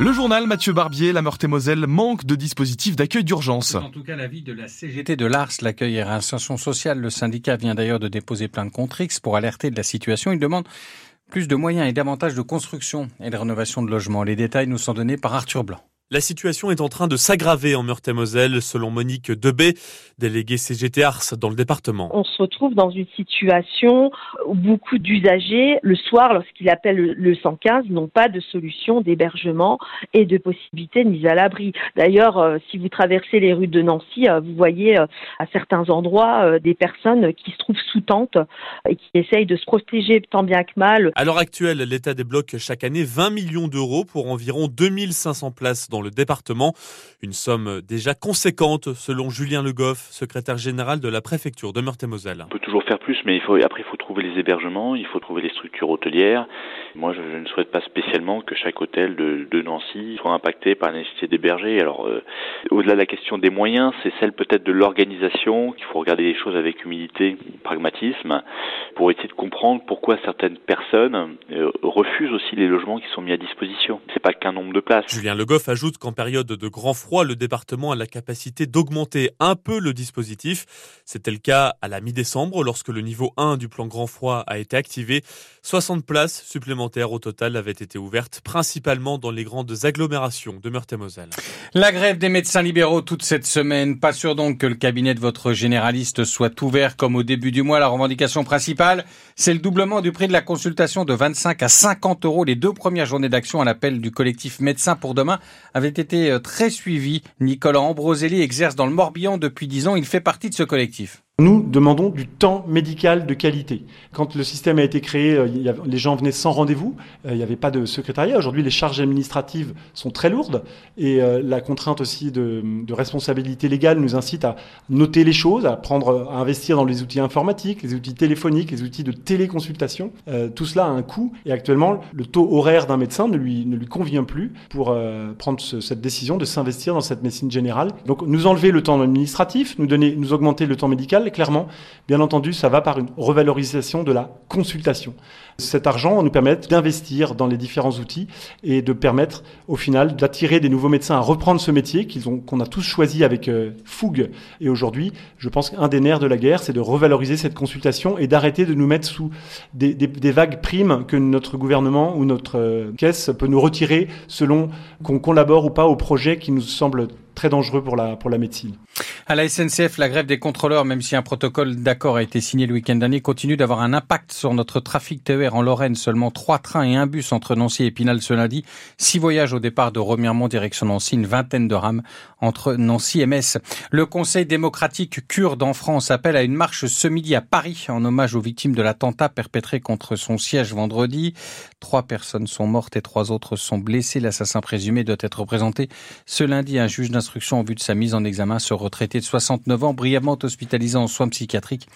Le journal Mathieu Barbier, la Meurthe-et-Moselle manque de dispositifs d'accueil d'urgence. En tout cas, l'avis de la CGT de l'Ars, l'accueil et réinsertion sociale. Le syndicat vient d'ailleurs de déposer plainte contre X pour alerter de la situation. Il demande plus de moyens et davantage de construction et de rénovation de logements. Les détails nous sont donnés par Arthur Blanc. La situation est en train de s'aggraver en Meurthe-et-Moselle, selon Monique Debé, déléguée CGT Ars dans le département. On se retrouve dans une situation où beaucoup d'usagers, le soir, lorsqu'ils appellent le 115, n'ont pas de solution d'hébergement et de possibilité de mise à l'abri. D'ailleurs, euh, si vous traversez les rues de Nancy, euh, vous voyez euh, à certains endroits des personnes qui se trouvent sous tente et qui essayent de se protéger tant bien que mal. À l'heure actuelle, l'État débloque chaque année 20 millions d'euros pour environ 2500 places dans le département. Une somme déjà conséquente selon Julien Le Goff, secrétaire général de la préfecture de Meurthe-et-Moselle. On peut toujours faire plus, mais il faut, après il faut trouver les hébergements, il faut trouver les structures hôtelières. Moi, je, ne souhaite pas spécialement que chaque hôtel de, de Nancy soit impacté par la nécessité d'héberger. Alors, euh, au-delà de la question des moyens, c'est celle peut-être de l'organisation qu'il faut regarder les choses avec humilité, pragmatisme, pour essayer de comprendre pourquoi certaines personnes euh, refusent aussi les logements qui sont mis à disposition. C'est pas qu'un nombre de places. Julien Le Goff ajoute qu'en période de grand froid, le département a la capacité d'augmenter un peu le dispositif. C'était le cas à la mi-décembre lorsque le niveau 1 du plan grand froid a été activé. 60 places supplémentaires au total avaient été ouvertes, principalement dans les grandes agglomérations de Meurthe-et-Moselle. La grève des médecins libéraux toute cette semaine. Pas sûr donc que le cabinet de votre généraliste soit ouvert comme au début du mois. La revendication principale, c'est le doublement du prix de la consultation de 25 à 50 euros. Les deux premières journées d'action à l'appel du collectif Médecins pour demain avait été euh, très suivi. Nicolas Ambroselli exerce dans le Morbihan depuis 10 ans. Il fait partie de ce collectif. Nous demandons du temps médical de qualité. Quand le système a été créé, euh, les gens venaient sans rendez-vous, euh, il n'y avait pas de secrétariat. Aujourd'hui, les charges administratives sont très lourdes et euh, la contrainte aussi de, responsabilité légale nous incite à noter les choses, à prendre, à investir dans les outils informatiques, les outils téléphoniques, les outils de téléconsultation. tout cela a un coût et actuellement, le taux horaire d'un médecin ne lui, ne lui convient plus pour prendre cette décision de s'investir dans cette médecine générale. Donc, nous enlever le temps administratif, nous donner, nous augmenter le temps médical clairement, bien entendu, ça va par une revalorisation de la consultation. Cet argent nous permet d'investir dans les différents outils et de permettre au final d'attirer des nouveaux médecins à reprendre ce métier qu'on a tous choisi avec euh, fougue. Et aujourd'hui, je pense qu'un des nerfs de la guerre, c'est de revaloriser cette consultation et d'arrêter de nous mettre sous des, vagues primes que notre gouvernement ou notre euh, caisse peut nous retirer selon qu'on collabore ou pas au projet qui nous semble très dangereux pour la, pour la médecine. À la SNCF, la grève des contrôleurs, même si un protocole d'accord a été signé le week-end dernier, continue d'avoir un impact sur notre trafic TER en Lorraine. Seulement trois trains et un bus entre Nancy et Épinal ce lundi. Six voyages au départ de Remiremont direction Nancy, une vingtaine de rames entre Nancy et Metz. Le Conseil démocratique kurde en France appelle à une marche ce midi à Paris en hommage aux victimes de l'attentat perpétré contre son siège vendredi. Trois personnes sont mortes et trois autres sont blessées. L'assassin présumé doit être présenté ce lundi un juge d'instruction en vue de sa mise en examen. Ce retraité de 69 ans, brièvement hospitalisé en soins psychiatriques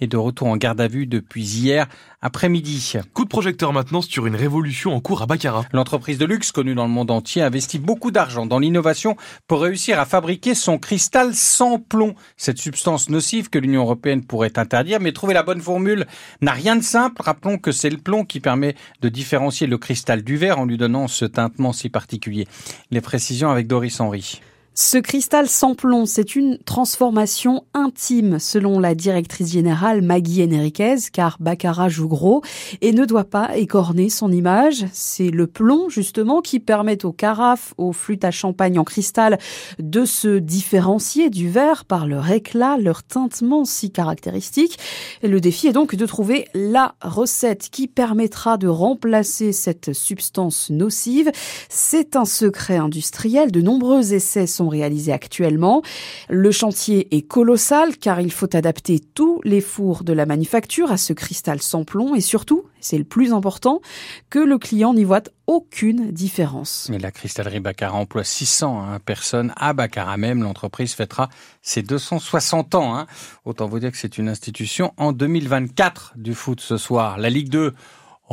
et de retour en garde à vue depuis hier après-midi. Coup de projecteur maintenant sur une révolution en cours à Baccarat. L'entreprise de luxe connue dans le monde entier investit beaucoup d'argent dans l'innovation pour réussir à fabriquer son cristal sans plomb. Cette substance nocive que l'Union européenne pourrait interdire, mais trouver la bonne formule n'a rien de simple. Rappelons que c'est le plomb qui permet de différencier le cristal du verre en lui donnant ce tintement si particulier. Les précisions avec Doris Henry. Ce cristal sans plomb, c'est une transformation intime, selon la directrice générale Maggie Enriquez, car Baccarat joue gros et ne doit pas écorner son image. C'est le plomb, justement, qui permet aux carafes, aux flûtes à champagne en cristal de se différencier du verre par leur éclat, leur tintement si caractéristique. Le défi est donc de trouver la recette qui permettra de remplacer cette substance nocive. C'est un secret industriel. De nombreux essais sont réalisés actuellement. Le chantier est colossal car il faut adapter tous les fours de la manufacture à ce cristal sans plomb et surtout, c'est le plus important, que le client n'y voit aucune différence. Mais la cristallerie Baccarat emploie 600 hein, personnes à Baccarat même. L'entreprise fêtera ses 260 ans. Hein. Autant vous dire que c'est une institution en 2024 du foot ce soir. La Ligue 2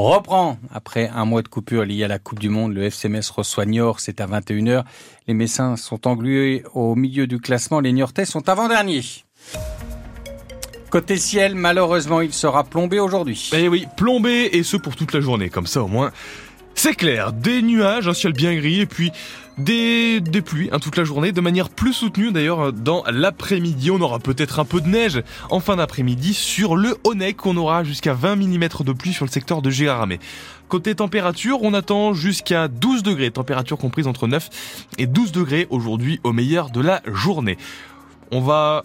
reprend après un mois de coupure lié à la Coupe du Monde. Le FCMS reçoit Niort, c'est à 21h. Les Messins sont englués au milieu du classement. Les Niortais sont avant-derniers. Côté ciel, malheureusement, il sera plombé aujourd'hui. Eh oui, plombé, et ce pour toute la journée. Comme ça, au moins, C'est clair, des nuages, un ciel bien gris et puis des, des pluies hein, toute la journée, de manière plus soutenue d'ailleurs dans l'après-midi. On aura peut-être un peu de neige en fin d'après-midi sur le Honeck. On aura jusqu'à 20 mm de pluie sur le secteur de Géraramé. Côté température, on attend jusqu'à 12 degrés, température comprise entre 9 et 12 degrés aujourd'hui au meilleur de la journée. On va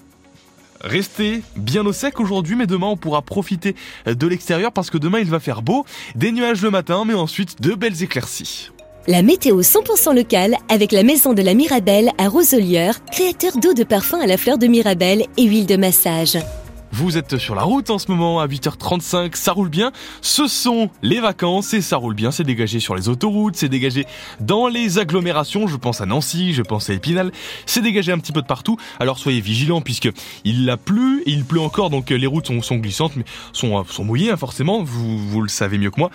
Restez bien au sec aujourd'hui, mais demain on pourra profiter de l'extérieur parce que demain il va faire beau, des nuages le matin, mais ensuite de belles éclaircies. La météo 100% locale avec la maison de la Mirabelle à Roselière, créateur d'eau de parfum à la fleur de Mirabelle et huile de massage. Vous êtes sur la route en ce moment à 8h35, ça roule bien. Ce sont les vacances et ça roule bien, c'est dégagé sur les autoroutes, c'est dégagé dans les agglomérations, je pense à Nancy, je pense à Épinal, c'est dégagé un petit peu de partout. Alors soyez vigilants puisque il a plu et il pleut encore donc les routes sont, glissantes mais sont, sont mouillées hein, forcément, vous le savez mieux que moi.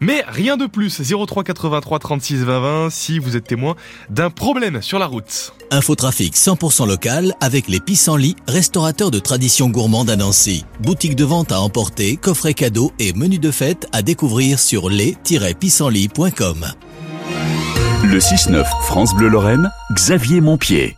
Mais rien de plus, 03 83 36 20 20 si vous êtes témoin d'un problème sur la route. Infotrafic 100% local avec les pissenlits, restaurateurs de tradition gourmande à Nancy. Boutique de vente à emporter, coffret cadeaux et menu de fête à découvrir sur les-pissenlits.com. Le 6-9 France Bleu Lorraine, Xavier Montpied.